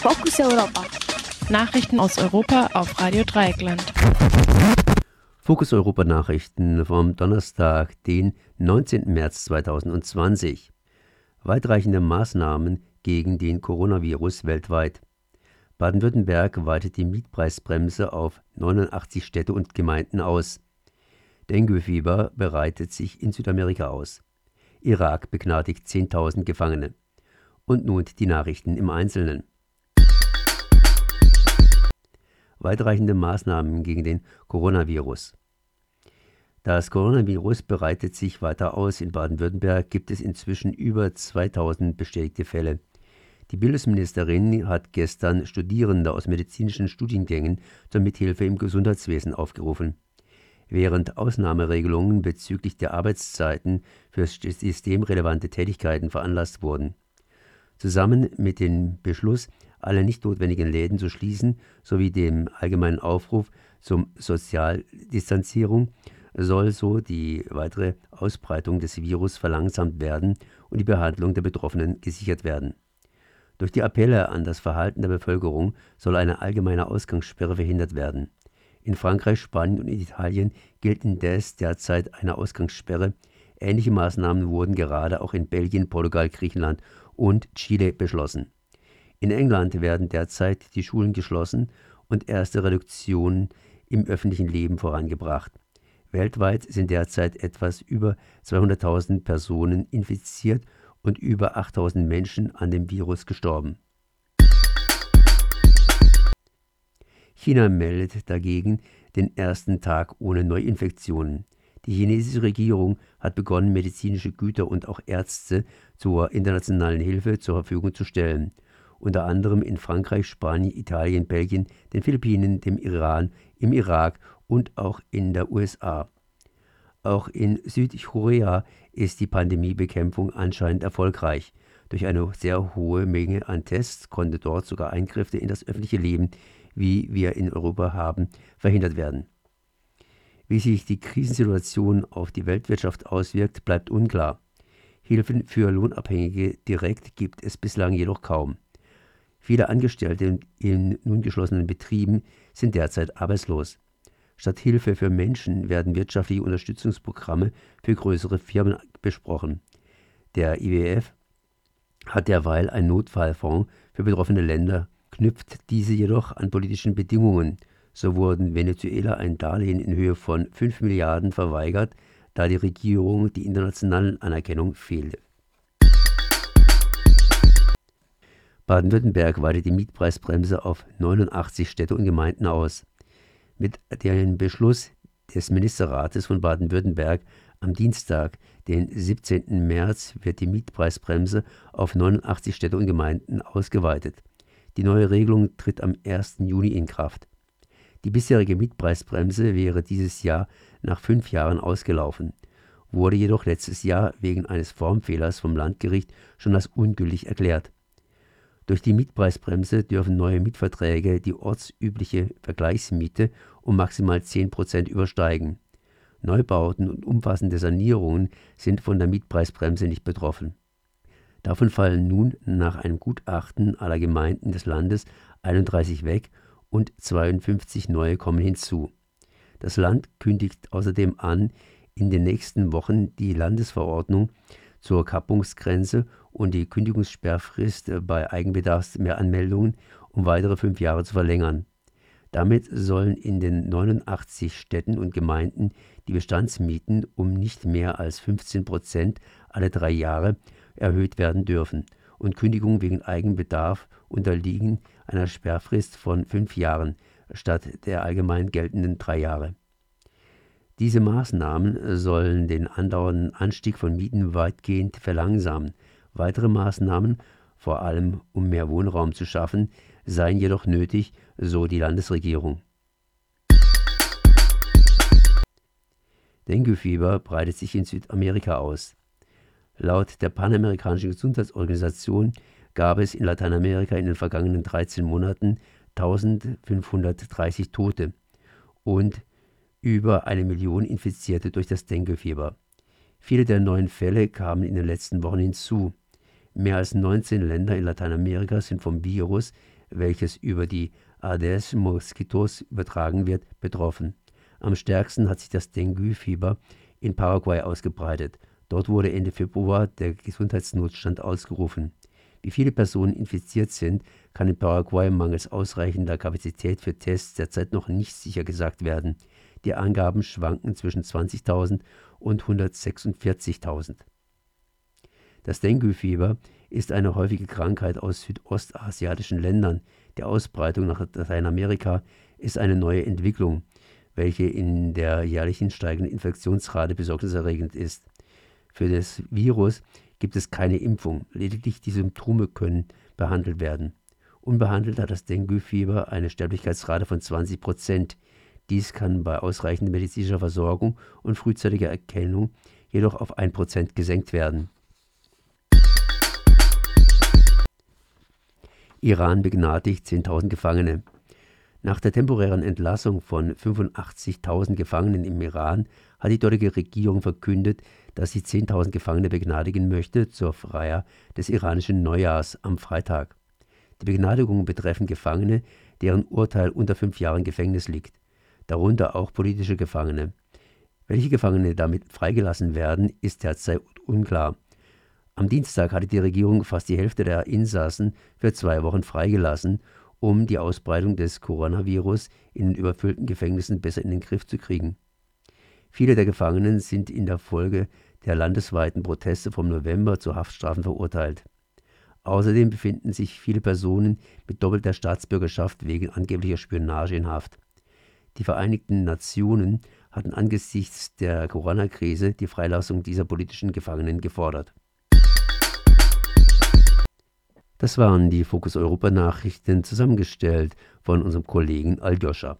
Fokus Europa. Nachrichten aus Europa auf Radio Dreieckland. Fokus Europa Nachrichten vom Donnerstag, den 19. März 2020. Weitreichende Maßnahmen gegen den Coronavirus weltweit. Baden-Württemberg weitet die Mietpreisbremse auf 89 Städte und Gemeinden aus. Dengue-Fieber bereitet sich in Südamerika aus. Irak begnadigt 10.000 Gefangene. Und nun die Nachrichten im Einzelnen. Weitreichende Maßnahmen gegen den Coronavirus. Das Coronavirus breitet sich weiter aus. In Baden-Württemberg gibt es inzwischen über 2000 bestätigte Fälle. Die Bildungsministerin hat gestern Studierende aus medizinischen Studiengängen zur Mithilfe im Gesundheitswesen aufgerufen. Während Ausnahmeregelungen bezüglich der Arbeitszeiten für systemrelevante Tätigkeiten veranlasst wurden. Zusammen mit dem Beschluss, alle nicht notwendigen Läden zu schließen, sowie dem allgemeinen Aufruf zum Sozialdistanzierung soll so die weitere Ausbreitung des Virus verlangsamt werden und die Behandlung der Betroffenen gesichert werden. Durch die Appelle an das Verhalten der Bevölkerung soll eine allgemeine Ausgangssperre verhindert werden. In Frankreich, Spanien und Italien gilt indes derzeit eine Ausgangssperre. Ähnliche Maßnahmen wurden gerade auch in Belgien, Portugal, Griechenland und Chile beschlossen. In England werden derzeit die Schulen geschlossen und erste Reduktionen im öffentlichen Leben vorangebracht. Weltweit sind derzeit etwas über 200.000 Personen infiziert und über 8.000 Menschen an dem Virus gestorben. China meldet dagegen den ersten Tag ohne Neuinfektionen. Die chinesische Regierung hat begonnen, medizinische Güter und auch Ärzte zur internationalen Hilfe zur Verfügung zu stellen, unter anderem in Frankreich, Spanien, Italien, Belgien, den Philippinen, dem Iran, im Irak und auch in der USA. Auch in Südkorea ist die Pandemiebekämpfung anscheinend erfolgreich. Durch eine sehr hohe Menge an Tests konnte dort sogar Eingriffe in das öffentliche Leben, wie wir in Europa haben, verhindert werden. Wie sich die Krisensituation auf die Weltwirtschaft auswirkt, bleibt unklar. Hilfen für Lohnabhängige direkt gibt es bislang jedoch kaum. Viele Angestellte in nun geschlossenen Betrieben sind derzeit arbeitslos. Statt Hilfe für Menschen werden wirtschaftliche Unterstützungsprogramme für größere Firmen besprochen. Der IWF hat derweil einen Notfallfonds für betroffene Länder, knüpft diese jedoch an politischen Bedingungen. So wurden Venezuela ein Darlehen in Höhe von 5 Milliarden verweigert, da die Regierung die internationalen Anerkennung fehlte. Baden-Württemberg weitet die Mietpreisbremse auf 89 Städte und Gemeinden aus. Mit dem Beschluss des Ministerrates von Baden-Württemberg am Dienstag, den 17. März, wird die Mietpreisbremse auf 89 Städte und Gemeinden ausgeweitet. Die neue Regelung tritt am 1. Juni in Kraft. Die bisherige Mietpreisbremse wäre dieses Jahr nach fünf Jahren ausgelaufen, wurde jedoch letztes Jahr wegen eines Formfehlers vom Landgericht schon als ungültig erklärt. Durch die Mietpreisbremse dürfen neue Mietverträge die ortsübliche Vergleichsmiete um maximal 10 Prozent übersteigen. Neubauten und umfassende Sanierungen sind von der Mietpreisbremse nicht betroffen. Davon fallen nun nach einem Gutachten aller Gemeinden des Landes 31 weg und 52 neue kommen hinzu. Das Land kündigt außerdem an, in den nächsten Wochen die Landesverordnung zur Kappungsgrenze und die Kündigungssperrfrist bei Eigenbedarfsmehranmeldungen um weitere fünf Jahre zu verlängern. Damit sollen in den 89 Städten und Gemeinden die Bestandsmieten um nicht mehr als 15 Prozent alle drei Jahre erhöht werden dürfen und Kündigungen wegen Eigenbedarf unterliegen einer Sperrfrist von fünf Jahren statt der allgemein geltenden drei Jahre. Diese Maßnahmen sollen den andauernden Anstieg von Mieten weitgehend verlangsamen. Weitere Maßnahmen, vor allem um mehr Wohnraum zu schaffen, seien jedoch nötig, so die Landesregierung. Denguefieber breitet sich in Südamerika aus. Laut der Panamerikanischen Gesundheitsorganisation gab es in Lateinamerika in den vergangenen 13 Monaten 1530 Tote und über eine Million Infizierte durch das Denguefieber. Viele der neuen Fälle kamen in den letzten Wochen hinzu. Mehr als 19 Länder in Lateinamerika sind vom Virus welches über die Aedes-Moskitos übertragen wird, betroffen. Am stärksten hat sich das Dengue-Fieber in Paraguay ausgebreitet. Dort wurde Ende Februar der Gesundheitsnotstand ausgerufen. Wie viele Personen infiziert sind, kann in Paraguay mangels ausreichender Kapazität für Tests derzeit noch nicht sicher gesagt werden. Die Angaben schwanken zwischen 20.000 und 146.000. Das Dengue-Fieber ist eine häufige Krankheit aus südostasiatischen Ländern. Die Ausbreitung nach Lateinamerika ist eine neue Entwicklung, welche in der jährlichen steigenden Infektionsrate besorgniserregend ist. Für das Virus gibt es keine Impfung, lediglich die Symptome können behandelt werden. Unbehandelt hat das Dengue-Fieber eine Sterblichkeitsrate von 20 Prozent. Dies kann bei ausreichender medizinischer Versorgung und frühzeitiger Erkennung jedoch auf 1 Prozent gesenkt werden. Iran begnadigt 10.000 Gefangene. Nach der temporären Entlassung von 85.000 Gefangenen im Iran hat die dortige Regierung verkündet, dass sie 10.000 Gefangene begnadigen möchte zur Feier des iranischen Neujahrs am Freitag. Die Begnadigungen betreffen Gefangene, deren Urteil unter fünf Jahren Gefängnis liegt, darunter auch politische Gefangene. Welche Gefangene damit freigelassen werden, ist derzeit unklar. Am Dienstag hatte die Regierung fast die Hälfte der Insassen für zwei Wochen freigelassen, um die Ausbreitung des Coronavirus in den überfüllten Gefängnissen besser in den Griff zu kriegen. Viele der Gefangenen sind in der Folge der landesweiten Proteste vom November zu Haftstrafen verurteilt. Außerdem befinden sich viele Personen mit doppelter Staatsbürgerschaft wegen angeblicher Spionage in Haft. Die Vereinigten Nationen hatten angesichts der Corona-Krise die Freilassung dieser politischen Gefangenen gefordert. Das waren die Fokus Europa Nachrichten zusammengestellt von unserem Kollegen Aljoscha.